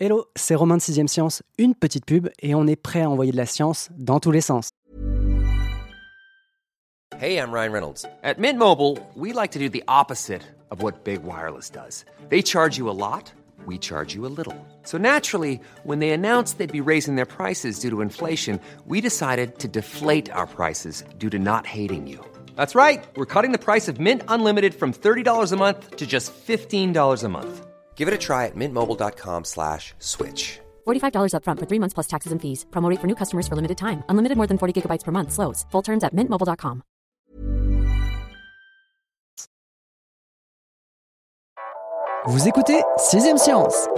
Hello, c'est Romain de 6ème Science, une petite pub et on est prêt à envoyer de la science dans tous les sens. Hey, I'm Ryan Reynolds. At Mint Mobile, we like to do the opposite of what Big Wireless does. They charge you a lot, we charge you a little. So naturally, when they announced they'd be raising their prices due to inflation, we decided to deflate our prices due to not hating you. That's right. We're cutting the price of Mint Unlimited from $30 a month to just $15 a month. Give it a try at mintmobile.com slash switch. $45 upfront for three months plus taxes and fees. Promo rate for new customers for limited time. Unlimited more than 40 gigabytes per month. Slows. Full terms at mintmobile.com. Vous écoutez 6ème Science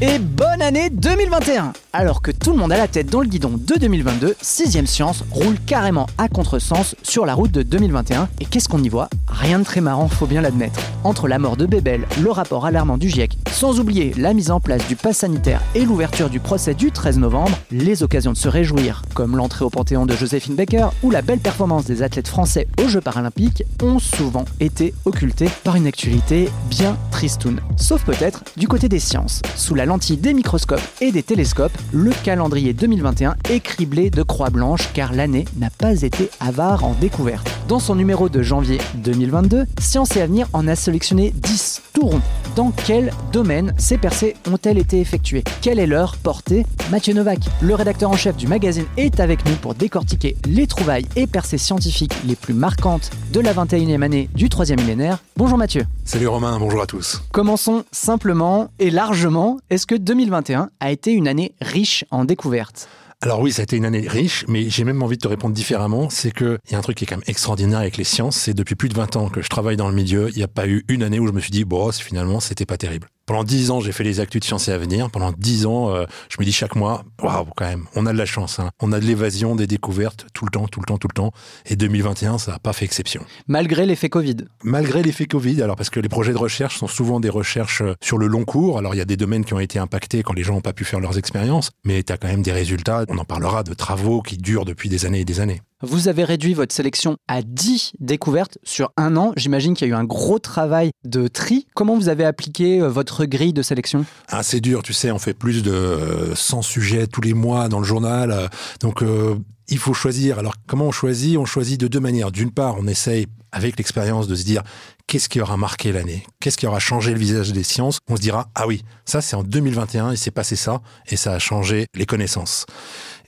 Et bonne année 2021 Alors que tout le monde a la tête dans le guidon de 2022, 6ème Science roule carrément à contresens sur la route de 2021. Et qu'est-ce qu'on y voit? Rien de très marrant, faut bien l'admettre. Entre la mort de Bébel, le rapport alarmant du GIEC, sans oublier la mise en place du pass sanitaire et l'ouverture du procès du 13 novembre, les occasions de se réjouir, comme l'entrée au Panthéon de Joséphine Baker ou la belle performance des athlètes français aux Jeux paralympiques, ont souvent été occultées par une actualité bien tristoun. Sauf peut-être du côté des sciences. Sous la lentille des microscopes et des télescopes, le calendrier 2021 est criblé de croix blanches car l'année n'a pas été avare en découvertes. Dans son numéro de janvier 2022, Science et Avenir en a sélectionné 10 tout rond. Dans quel domaine ces percées ont-elles été effectuées? Quelle est leur portée? Mathieu Novak, le rédacteur en chef du magazine, est avec nous pour décortiquer les trouvailles et percées scientifiques les plus marquantes de la 21e année du 3e millénaire. Bonjour Mathieu. Salut Romain, bonjour à tous. Commençons simplement et largement. Est-ce que 2021 a été une année riche en découvertes? Alors oui, ça a été une année riche, mais j'ai même envie de te répondre différemment. C'est qu'il y a un truc qui est quand même extraordinaire avec les sciences. C'est depuis plus de 20 ans que je travaille dans le milieu. Il n'y a pas eu une année où je me suis dit, bon, finalement, c'était pas terrible. Pendant dix ans, j'ai fait les actus de Sciences et Avenir. Pendant dix ans, euh, je me dis chaque mois, waouh, quand même, on a de la chance. Hein. On a de l'évasion, des découvertes, tout le temps, tout le temps, tout le temps. Et 2021, ça n'a pas fait exception. Malgré l'effet Covid Malgré l'effet Covid, alors parce que les projets de recherche sont souvent des recherches euh, sur le long cours. Alors il y a des domaines qui ont été impactés quand les gens n'ont pas pu faire leurs expériences, mais tu as quand même des résultats. On en parlera de travaux qui durent depuis des années et des années. Vous avez réduit votre sélection à 10 découvertes sur un an. J'imagine qu'il y a eu un gros travail de tri. Comment vous avez appliqué euh, votre grille de sélection? Ah, C'est dur, tu sais, on fait plus de 100 sujets tous les mois dans le journal. Euh, donc, euh, il faut choisir. Alors, comment on choisit? On choisit de deux manières. D'une part, on essaye, avec l'expérience, de se dire qu'est-ce qui aura marqué l'année? Qu'est-ce qui aura changé le visage des sciences? On se dira, ah oui, ça c'est en 2021, il s'est passé ça, et ça a changé les connaissances.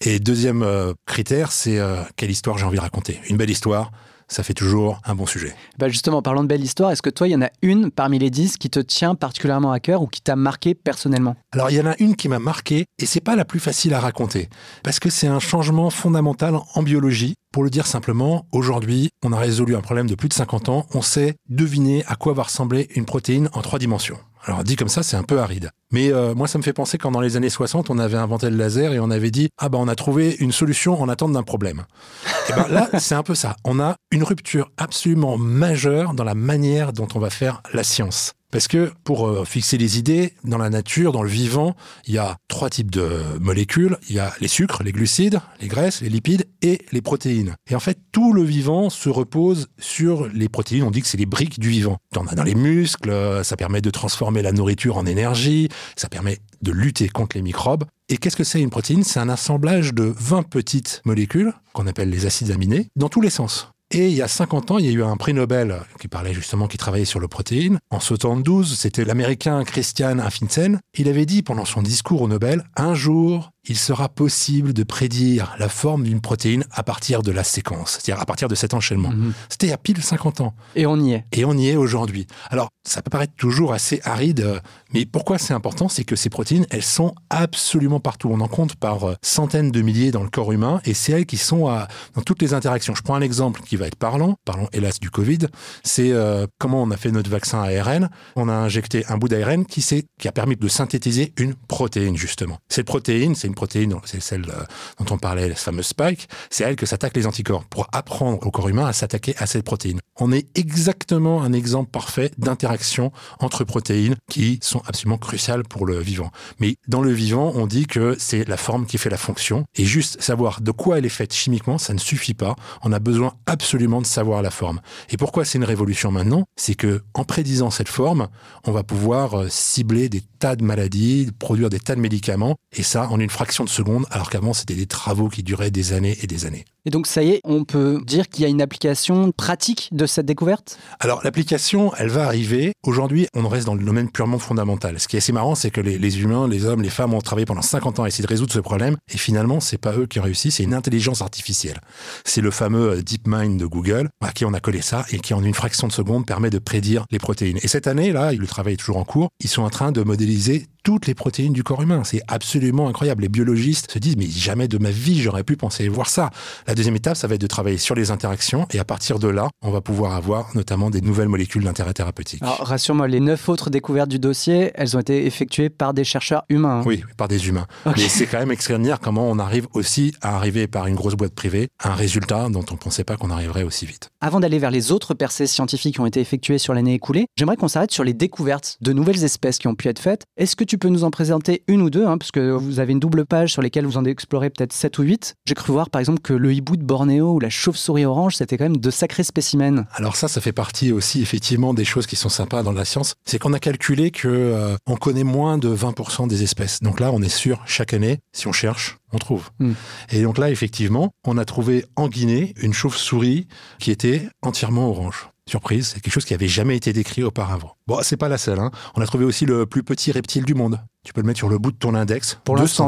Et deuxième euh, critère, c'est euh, quelle histoire j'ai envie de raconter. Une belle histoire, ça fait toujours un bon sujet. Bah justement, parlant de belle histoire, est-ce que toi, il y en a une parmi les dix qui te tient particulièrement à cœur ou qui t'a marqué personnellement? Alors, il y en a une qui m'a marqué et c'est pas la plus facile à raconter parce que c'est un changement fondamental en biologie. Pour le dire simplement, aujourd'hui, on a résolu un problème de plus de 50 ans. On sait deviner à quoi va ressembler une protéine en trois dimensions. Alors dit comme ça, c'est un peu aride. Mais euh, moi, ça me fait penser quand dans les années 60, on avait inventé le laser et on avait dit ah ben on a trouvé une solution en attente d'un problème. et ben là, c'est un peu ça. On a une rupture absolument majeure dans la manière dont on va faire la science. Parce que pour euh, fixer les idées, dans la nature, dans le vivant, il y a trois types de molécules. Il y a les sucres, les glucides, les graisses, les lipides et les protéines. Et en fait, tout le vivant se repose sur les protéines. On dit que c'est les briques du vivant. On a dans les muscles, euh, ça permet de transformer la nourriture en énergie, ça permet de lutter contre les microbes. Et qu'est-ce que c'est une protéine? C'est un assemblage de 20 petites molécules, qu'on appelle les acides aminés, dans tous les sens. Et il y a 50 ans, il y a eu un prix Nobel qui parlait justement, qui travaillait sur le protéine. En 72, c'était l'américain Christian Affinsen. Il avait dit pendant son discours au Nobel, un jour, il sera possible de prédire la forme d'une protéine à partir de la séquence, c'est-à-dire à partir de cet enchaînement. Mhm. C'était il y a pile 50 ans. Et on y est. Et on y est aujourd'hui. Alors, ça peut paraître toujours assez aride, mais pourquoi c'est important C'est que ces protéines, elles sont absolument partout. On en compte par euh, centaines de milliers dans le corps humain, et c'est elles qui sont à, dans toutes les interactions. Je prends un exemple qui va être parlant, parlons hélas du Covid, c'est euh, comment on a fait notre vaccin ARN. On a injecté un bout d'ARN qui, qui a permis de synthétiser une protéine, justement. Cette protéine, c'est protéine, c'est celle euh, dont on parlait, la fameuse spike, c'est elle que s'attaquent les anticorps pour apprendre au corps humain à s'attaquer à cette protéine. On est exactement un exemple parfait d'interaction entre protéines qui sont absolument cruciales pour le vivant. Mais dans le vivant, on dit que c'est la forme qui fait la fonction. Et juste savoir de quoi elle est faite chimiquement, ça ne suffit pas. On a besoin absolument de savoir la forme. Et pourquoi c'est une révolution maintenant? C'est que en prédisant cette forme, on va pouvoir euh, cibler des tas de maladies, produire des tas de médicaments, et ça en une fraction de seconde, alors qu'avant c'était des travaux qui duraient des années et des années. Et donc ça y est, on peut dire qu'il y a une application pratique de cette découverte? Alors l'application, elle va arriver. Aujourd'hui, on reste dans le domaine purement fondamental. Ce qui est assez marrant, c'est que les, humains, les hommes, les femmes ont travaillé pendant 50 ans à essayer de résoudre ce problème, et finalement, c'est pas eux qui ont réussi, c'est une intelligence artificielle. C'est le fameux euh, DeepMind de Google, à qui on a collé ça, et qui en une fraction de seconde permet de prédire les protéines. Et cette année, là, le travail est toujours en cours, ils sont en train de modéliser toutes les protéines du corps humain. C'est absolument incroyable. Les biologistes se disent, mais jamais de ma vie, j'aurais pu penser voir ça. La deuxième étape, ça va être de travailler sur les interactions. Et à partir de là, on va pouvoir avoir notamment des nouvelles molécules d'intérêt thérapeutique. Alors, rassure-moi, les neuf autres découvertes du dossier, elles ont été effectuées par des chercheurs humains. Hein. Oui, par des humains. Okay. Mais c'est quand même extraordinaire comment on arrive aussi à arriver par une grosse boîte privée à un résultat dont on ne pensait pas qu'on arriverait aussi vite. Avant d'aller vers les autres percées scientifiques qui ont été effectuées sur l'année écoulée, j'aimerais qu'on s'arrête sur les découvertes de nouvelles espèces qui ont pu être faites. Est-ce que tu peux nous en présenter une ou deux, hein, puisque vous avez une double page sur lesquelles vous en explorez peut-être 7 ou 8 J'ai cru voir par exemple que le hibou de Bornéo ou la chauve-souris orange, c'était quand même de sacrés spécimens. Alors ça, ça fait partie aussi effectivement des choses qui sont sympas dans la science. C'est qu'on a calculé que euh, on connaît moins de 20% des espèces. Donc là, on est sûr chaque année, si on cherche, on trouve. Mm. Et donc là, effectivement, on a trouvé en Guinée une chauve-souris qui était entièrement orange. Surprise, c'est quelque chose qui avait jamais été décrit auparavant. Bon, c'est pas la seule. Hein. On a trouvé aussi le plus petit reptile du monde. Tu peux le mettre sur le bout de ton index. Pour l'instant,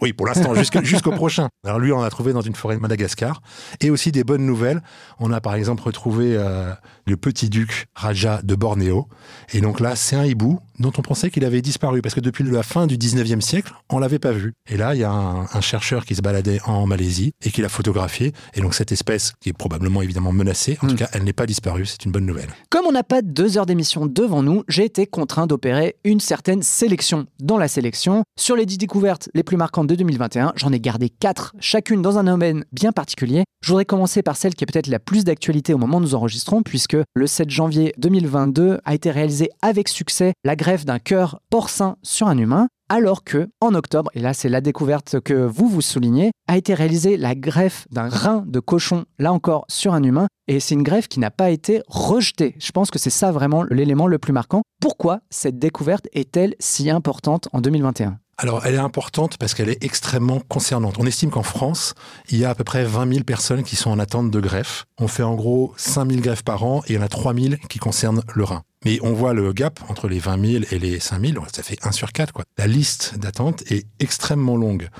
Oui, pour l'instant, jusqu'au prochain. Alors lui, on a trouvé dans une forêt de Madagascar. Et aussi des bonnes nouvelles. On a par exemple retrouvé euh, le petit duc Raja de Bornéo. Et donc là, c'est un hibou dont on pensait qu'il avait disparu parce que depuis la fin du 19e siècle, on l'avait pas vu. Et là, il y a un, un, chercheur qui se baladait en Malaisie et qui l'a photographié. Et donc cette espèce, qui est probablement évidemment menacée, en mm. tout cas, elle n'est pas disparue. C'est une bonne nouvelle. Comme on n'a pas deux heures d'émission devant nous, j'ai été contraint d'opérer une certaine sélection. Dans la sélection, sur les 10 découvertes les plus marquantes de 2021, j'en ai gardé 4, chacune dans un domaine bien particulier. Je voudrais commencer par celle qui est peut-être la plus d'actualité au moment où nous enregistrons, puisque le 7 janvier 2022 a été réalisé avec succès la greffe d'un cœur porcin sur un humain alors que, en octobre, et là c'est la découverte que vous vous soulignez, a été réalisée la greffe d'un rein de cochon, là encore sur un humain, et c'est une greffe qui n'a pas été rejetée. Je pense que c'est ça vraiment l'élément le plus marquant. Pourquoi cette découverte est-elle si importante en 2021 alors, elle est importante parce qu'elle est extrêmement concernante. On estime qu'en France, il y a à peu près 20 000 personnes qui sont en attente de greffe. On fait en gros 5 000 greffes par an et il y en a 3 000 qui concernent le rein. Mais on voit le gap entre les 20 000 et les 5 000, ça fait 1 sur 4. Quoi. La liste d'attente est extrêmement longue.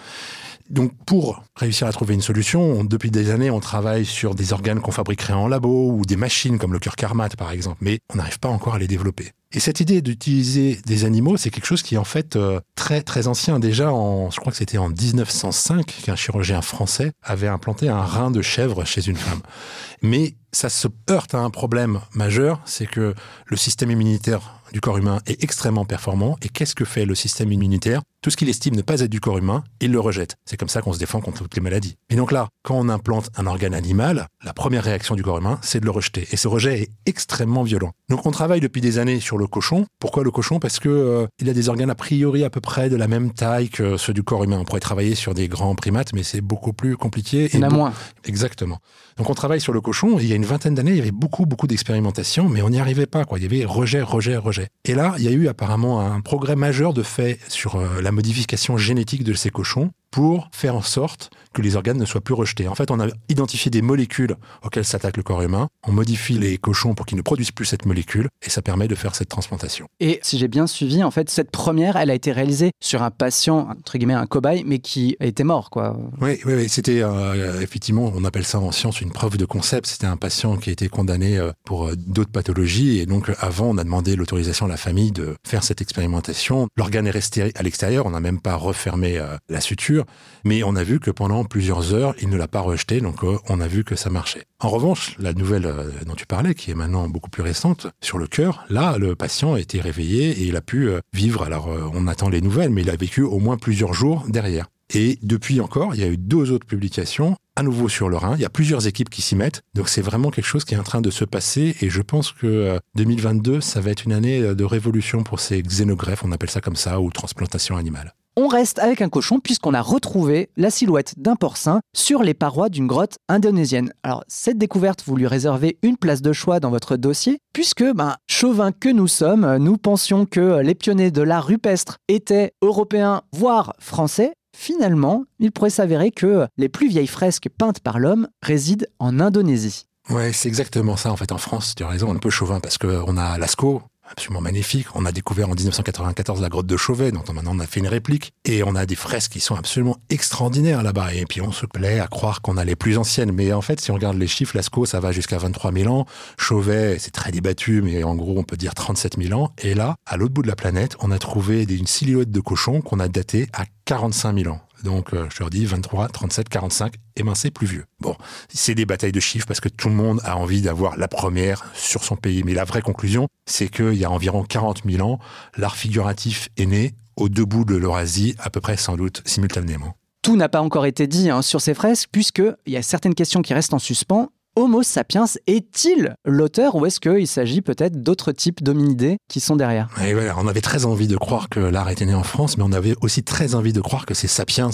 Donc pour réussir à trouver une solution, depuis des années, on travaille sur des organes qu'on fabriquerait en labo ou des machines comme le cœur Carmat par exemple, mais on n'arrive pas encore à les développer. Et cette idée d'utiliser des animaux, c'est quelque chose qui est en fait euh, très très ancien. Déjà, je crois que c'était en 1905 qu'un chirurgien français avait implanté un rein de chèvre chez une femme. Mais ça se heurte à un problème majeur, c'est que le système immunitaire du corps humain est extrêmement performant. Et qu'est-ce que fait le système immunitaire? Tout ce qu'il estime ne pas être du corps humain, il le rejette. C'est comme ça qu'on se défend contre toutes les maladies. Et donc là, quand on implante un organe animal, la première réaction du corps humain, c'est de le rejeter. Et ce rejet est extrêmement violent. Donc on travaille depuis des années sur le cochon. Pourquoi le cochon? Parce que euh, il a des organes a priori à peu près de la même taille que ceux du corps humain. On pourrait travailler sur des grands primates, mais c'est beaucoup plus compliqué. Il y en a moins. Exactement. Donc on travaille sur le cochon. Et il y a une vingtaine d'années, il y avait beaucoup, beaucoup d'expérimentations, mais on n'y arrivait pas. Quoi. Il y avait rejet, rejet, rejet. Et là, il y a eu apparemment un progrès majeur de fait sur euh, la modification génétique de ces cochons pour faire en sorte que les organes ne soient plus rejetés. En fait, on a identifié des molécules auxquelles s'attaque le corps humain, on modifie les cochons pour qu'ils ne produisent plus cette molécule, et ça permet de faire cette transplantation. Et si j'ai bien suivi, en fait, cette première, elle a été réalisée sur un patient, entre guillemets, un cobaye, mais qui était mort, quoi. Oui, oui, oui c'était euh, effectivement, on appelle ça en science une preuve de concept. C'était un patient qui a été condamné euh, pour euh, d'autres pathologies, et donc avant, on a demandé l'autorisation à la famille de faire cette expérimentation. L'organe est resté à l'extérieur, on n'a même pas refermé la suture, mais on a vu que pendant plusieurs heures, il ne l'a pas rejeté, donc euh, on a vu que ça marchait. En revanche, la nouvelle euh, dont tu parlais, qui est maintenant beaucoup plus récente, sur le cœur, là, le patient a été réveillé et il a pu euh, vivre. Alors, on attend les nouvelles, mais il a vécu au moins plusieurs jours derrière. Et depuis encore, il y a eu deux autres publications à nouveau sur le Rhin. Il y a plusieurs équipes qui s'y mettent. Donc c'est vraiment quelque chose qui est en train de se passer. Et je pense que 2022, ça va être une année de révolution pour ces xénogreffes, on appelle ça comme ça, ou transplantation animale. On reste avec un cochon puisqu'on a retrouvé la silhouette d'un porcin sur les parois d'une grotte indonésienne. Alors cette découverte, vous lui réservez une place de choix dans votre dossier puisque, ben, chauvin que nous sommes, nous pensions que les pionniers de l'art rupestre étaient européens, voire français. Finalement, il pourrait s'avérer que les plus vieilles fresques peintes par l'homme résident en Indonésie. Ouais, c'est exactement ça. En fait, en France, tu as raison, on est peu chauvin parce qu'on a Lascaux, absolument magnifique. On a découvert en 1994 la grotte de Chauvet, dont maintenant on a fait une réplique. Et on a des fresques qui sont absolument extraordinaires là-bas. Et puis on se plaît à croire qu'on a les plus anciennes. Mais en fait, si on regarde les chiffres, Lascaux, ça va jusqu'à 23 000 ans. Chauvet, c'est très débattu, mais en gros, on peut dire 37 000 ans. Et là, à l'autre bout de la planète, on a trouvé une silhouette de cochon qu'on a datée à 45 000 ans. Donc, euh, je leur dis 23, 37, 45, et ben c'est plus vieux. Bon, c'est des batailles de chiffres parce que tout le monde a envie d'avoir la première sur son pays. Mais la vraie conclusion, c'est qu'il y a environ 40 000 ans, l'art figuratif est né au debout de l'Eurasie, à peu près sans doute simultanément. Tout n'a pas encore été dit hein, sur ces fresques, puisqu'il y a certaines questions qui restent en suspens, Homo sapiens est-il l'auteur ou est-ce qu'il s'agit peut-être d'autres types d'hominidés qui sont derrière? Et On avait très envie de croire que l'art était né en France, mais on avait aussi très envie de croire que c'est Sapiens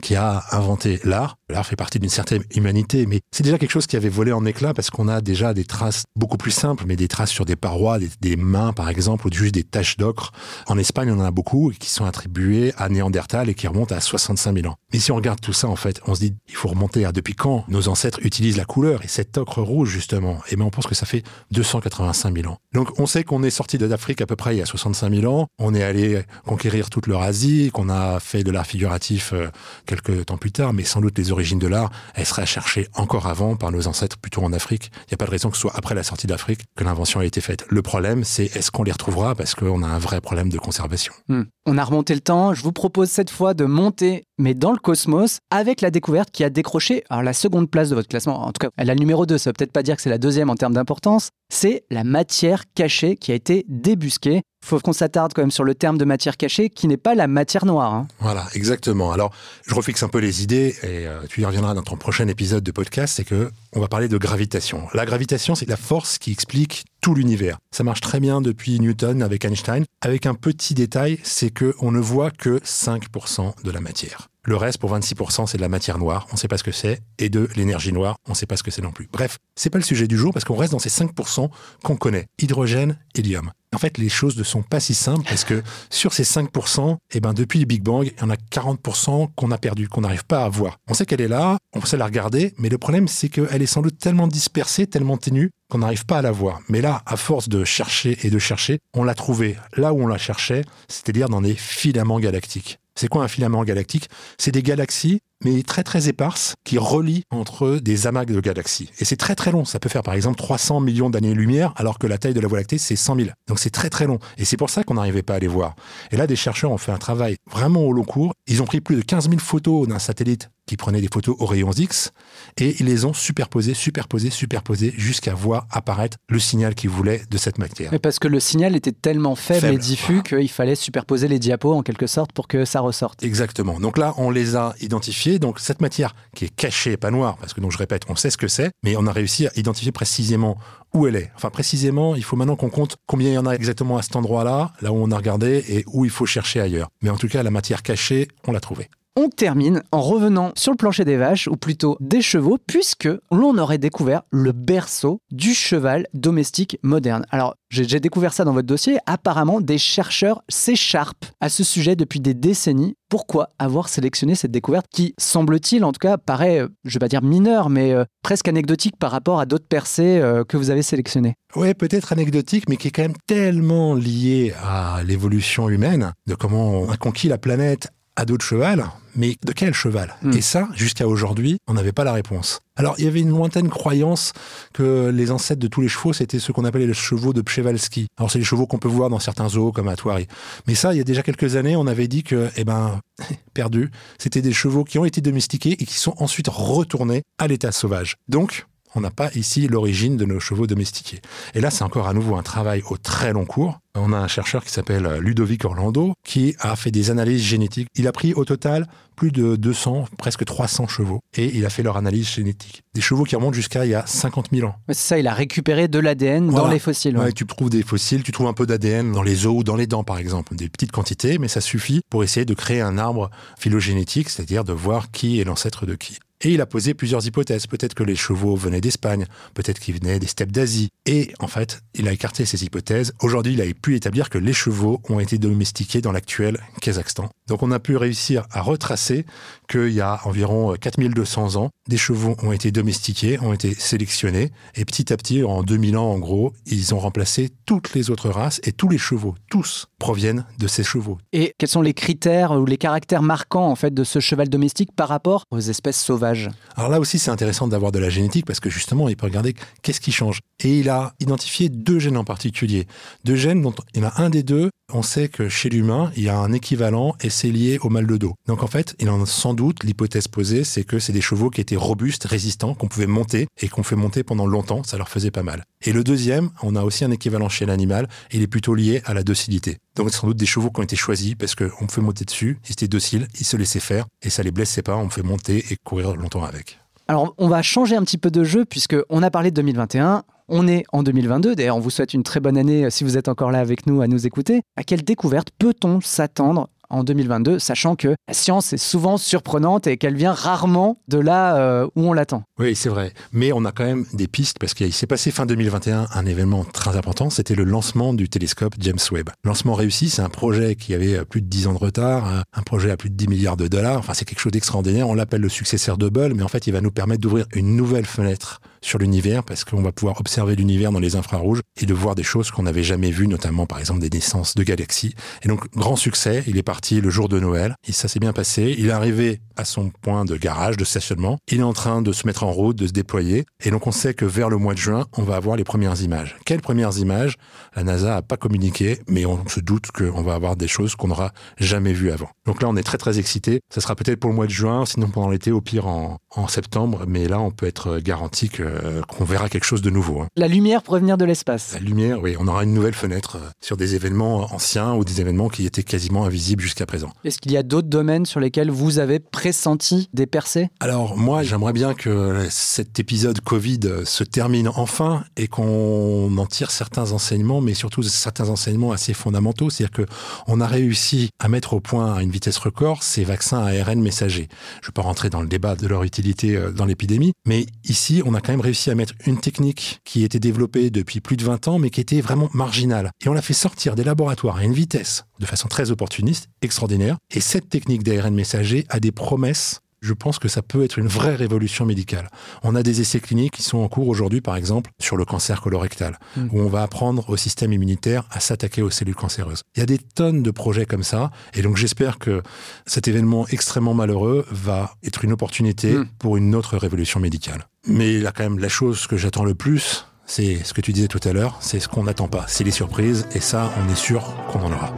qui a inventé l'art. L'art fait partie d'une certaine humanité, mais c'est déjà quelque chose qui avait volé en éclat parce qu'on a déjà des traces beaucoup plus simples, mais des traces sur des parois, des, mains par exemple, ou juste des taches d'ocre. En Espagne, on en a beaucoup qui sont attribuées à Néandertal et qui remontent à 65 000 ans. Mais si on regarde tout ça, en fait, on se dit, il faut remonter à depuis quand nos ancêtres utilisent la couleur? Cet ocre rouge, justement. Et bien, on pense que ça fait 285 000 ans. Donc, on sait qu'on est sorti d'Afrique à peu près il y a 65 000 ans. On est allé conquérir toute l'Eurasie, qu'on a fait de l'art figuratif euh, quelques temps plus tard, mais sans doute les origines de l'art, elles seraient cherchées encore avant par nos ancêtres, plutôt en Afrique. Il n'y a pas de raison que ce soit après la sortie d'Afrique que l'invention a été faite. Le problème, c'est est-ce qu'on les retrouvera? Parce qu'on a un vrai problème de conservation. Hmm. On a remonté le temps. Je vous propose cette fois de monter, mais dans le cosmos, avec la découverte qui a décroché alors, la seconde place de votre classement. En tout cas, elle a le numéro 2, ça veut peut-être pas dire que c'est la deuxième en termes d'importance. C'est la matière cachée qui a été débusquée faut qu'on s'attarde quand même sur le terme de matière cachée qui n'est pas la matière noire. Hein. Voilà, exactement. Alors, je refixe un peu les idées et euh, tu y reviendras dans ton prochain épisode de podcast, c'est que on va parler de gravitation. La gravitation, c'est la force qui explique tout l'univers. Ça marche très bien depuis Newton avec Einstein. Avec un petit détail, c'est que on ne voit que 5% de la matière. Le reste, pour 26%, c'est de la matière noire. On ne sait pas ce que c'est. Et de l'énergie noire, on ne sait pas ce que c'est non plus. Bref, c'est pas le sujet du jour parce qu'on reste dans ces 5% qu'on connaît. Hydrogène, hélium. En fait, les choses ne sont pas si simples parce que sur ces 5%, eh ben, depuis le Big Bang, il y en a 40% qu'on a perdu, qu'on n'arrive pas à voir. On sait qu'elle est là, on sait la regarder, mais le problème, c'est qu'elle est sans doute tellement dispersée, tellement ténue, qu'on n'arrive pas à la voir. Mais là, à force de chercher et de chercher, on l'a trouvée là où on la cherchait, c'est-à-dire dans des filaments galactiques. C'est quoi un filament galactique? C'est des galaxies, mais très très éparses, qui relient entre des amas de galaxies. Et c'est très très long. Ça peut faire par exemple 300 millions d'années-lumière, alors que la taille de la Voie lactée, c'est 100 000. Donc c'est très très long. Et c'est pour ça qu'on n'arrivait pas à les voir. Et là, des chercheurs ont fait un travail vraiment au long cours. Ils ont pris plus de 15 000 photos d'un satellite qui prenait des photos aux rayons X et ils les ont superposées, superposées, superposées jusqu'à voir apparaître le signal qu'ils voulaient de cette matière. Mais parce que le signal était tellement faible, et diffus qu'il fallait superposer les diapos en quelque sorte pour que ça ressorte. Exactement. Donc là, on les a identifiés. Donc cette matière qui est cachée, pas noire, parce que donc je répète, on sait ce que c'est, mais on a réussi à identifier précisément où elle est. Enfin précisément, il faut maintenant qu'on compte combien il y en a exactement à cet endroit-là, là où on a regardé, et où il faut chercher ailleurs. Mais en tout cas, la matière cachée, on l'a trouvée on termine en revenant sur le plancher des vaches, ou plutôt des chevaux, puisque l'on aurait découvert le berceau du cheval domestique moderne. Alors, j'ai découvert ça dans votre dossier. Apparemment, des chercheurs s'écharpent à ce sujet depuis des décennies. Pourquoi avoir sélectionné cette découverte qui, semble-t-il, en tout cas, paraît, euh, je vais pas dire mineure, mais euh, presque anecdotique par rapport à d'autres percées euh, que vous avez sélectionnées? Oui, peut-être anecdotique, mais qui est quand même tellement liée à l'évolution humaine, de comment on a conquis la planète à dos de cheval, mais de quel cheval? Hmm. Et ça, jusqu'à aujourd'hui, on n'avait pas la réponse. Alors, il y avait une lointaine croyance que les ancêtres de tous les chevaux, c'était ce qu'on appelait les chevaux de Przewalski. Alors, c'est les chevaux qu'on peut voir dans certains zoos, comme à Thoiry. Mais ça, il y a déjà quelques années, on avait dit que, eh ben, perdu, c'était des chevaux qui ont été domestiqués et qui sont ensuite retournés à l'état sauvage. Donc, on n'a pas ici l'origine de nos chevaux domestiqués. Et là, c'est encore à nouveau un travail au très long cours On a un chercheur qui s'appelle Ludovic Orlando qui a fait des analyses génétiques. Il a pris au total plus de 200, presque 300 chevaux et il a fait leur analyse génétique. Des chevaux qui remontent jusqu'à il y a 50 000 ans. C'est ça, il a récupéré de l'ADN dans les fossiles. ouais. Ouais, tu trouves des fossiles, tu trouves un peu d'ADN dans les os ou dans les dents, par exemple. Des petites quantités, mais ça suffit pour essayer de créer un arbre phylogénétique, c'est-à-dire de voir qui est l'ancêtre de qui. Et il a posé plusieurs hypothèses. Peut-être que les chevaux venaient d'Espagne, peut-être qu'ils venaient des steppes d'Asie. Et en fait, il a écarté ces hypothèses. Aujourd'hui, il a pu établir que les chevaux ont été domestiqués dans l'actuel Kazakhstan. Donc on a pu réussir à retracer qu'il y a environ 4200 ans, des chevaux ont été domestiqués, ont été sélectionnés, et petit à petit, en 2000 ans en gros, ils ont remplacé toutes les autres races, et tous les chevaux, tous, proviennent de ces chevaux. Et quels sont les critères ou les caractères marquants en fait de ce cheval domestique par rapport aux espèces sauvages? Alors là aussi, c'est intéressant d'avoir de la génétique parce que justement, il peut regarder qu'est-ce qui change. Et il a identifié deux gènes en particulier. Deux gènes il y en a un des deux, on sait que chez l'humain, il y a un équivalent et c'est lié au mal de dos. Donc en fait, il en a sans doute, l'hypothèse posée, c'est que c'est des chevaux qui étaient robustes, résistants, qu'on pouvait monter et qu'on fait monter pendant longtemps, ça leur faisait pas mal. Et le deuxième, on a aussi un équivalent chez l'animal, il est plutôt lié à la docilité. Donc sans doute des chevaux qui ont été choisis parce qu'on me fait monter dessus, ils étaient dociles, ils se laissaient faire et ça les blessait pas, on me fait monter et courir longtemps avec. Alors, on va changer un petit peu de jeu puisque on a parlé de 2021. On est en 2022. D'ailleurs, on vous souhaite une très bonne année euh, si vous êtes encore là avec nous à nous écouter. À quelle découverte peut-on s'attendre en 2022, sachant que la science est souvent surprenante et qu'elle vient rarement de là euh, où on l'attend Oui, c'est vrai. Mais on a quand même des pistes parce qu'il s'est passé fin 2021 un événement très important. C'était le lancement du télescope James Webb. Lancement réussi, c'est un projet qui avait plus de 10 ans de retard, un- un projet à plus de 10 milliards de dollars. Enfin, c'est quelque chose d'extraordinaire. On l'appelle le successeur de Hubble, mais en fait, il va nous permettre d'ouvrir une nouvelle fenêtre sur l'univers parce qu'on va pouvoir observer l'univers dans les infrarouges et de voir des choses qu'on n'avait jamais vues, notamment par exemple des naissances de galaxies. Et donc, grand succès. Il est parti le jour de Noël ça s'est bien passé. Il est arrivé à son point de garage, de stationnement. Il est en train de se mettre en route, de se déployer. Et donc, on sait que vers le mois de juin, on va avoir les premières images. Quelles premières images? La NASA a pas communiqué, mais on se doute qu'on va avoir des choses qu'on n'aura jamais vues avant. Donc là, on est très très excité. Ça sera peut-être pour le mois de juin, sinon pendant l'été, au pire en, en septembre. Mais là, on peut être garanti que- qu'on verra quelque chose de nouveau. hein. La lumière pourrait venir de l'espace. La lumière, oui, on aura une nouvelle fenêtre euh, sur des événements anciens ou des événements qui étaient quasiment invisibles jusqu'à présent. Est-ce qu'il y a d'autres domaines sur lesquels vous avez pressenti des percées? Alors moi, j'aimerais bien que cet épisode Covid euh, se termine enfin et qu'on en tire certains enseignements, mais surtout certains enseignements assez fondamentaux. C'est-à-dire que on a réussi à mettre au point à une vitesse record ces vaccins ARN messagers. Je ne vais pas rentrer dans le débat de leur utilité euh, dans l'épidémie, mais ici, on a quand même réussi à mettre une technique qui était développée depuis plus de 20 ans, mais qui était vraiment marginale. Et on l'a fait sortir des laboratoires à une vitesse de façon très opportuniste, extraordinaire. Et cette technique d'ARN messager a des promesses je pense que ça peut être une vraie révolution médicale. On a des essais cliniques qui sont en cours aujourd'hui, par exemple, sur le cancer colorectal, Mm. où on va apprendre au système immunitaire à s'attaquer aux cellules cancéreuses. Il y a des tonnes de projets comme ça, et donc j'espère que cet événement extrêmement malheureux va être une opportunité Mm. pour une autre révolution médicale. Mais là, quand même, la chose que j'attends le plus, c'est ce que tu disais tout à l'heure, c'est ce qu'on n'attend pas, c'est les surprises, et ça, on est sûr qu'on en aura.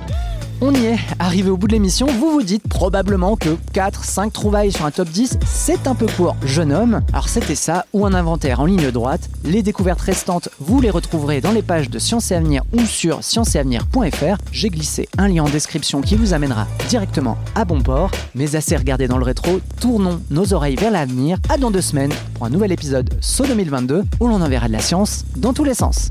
On y est, arrivé au bout de l'émission, vous vous dites probablement que 4-5 trouvailles sur un top 10, c'est un peu court, jeune homme. Alors c'était ça, ou un inventaire en ligne droite. Les découvertes restantes, vous les retrouverez dans les pages de Science et Avenir ou sur scienceetavenir.fr. J'ai glissé un lien en description qui vous amènera directement à bon port. Mais assez regardé dans le rétro, tournons nos oreilles vers l'avenir. À dans deux semaines pour un nouvel épisode Saut 2022 où l'on enverra de la science dans tous les sens.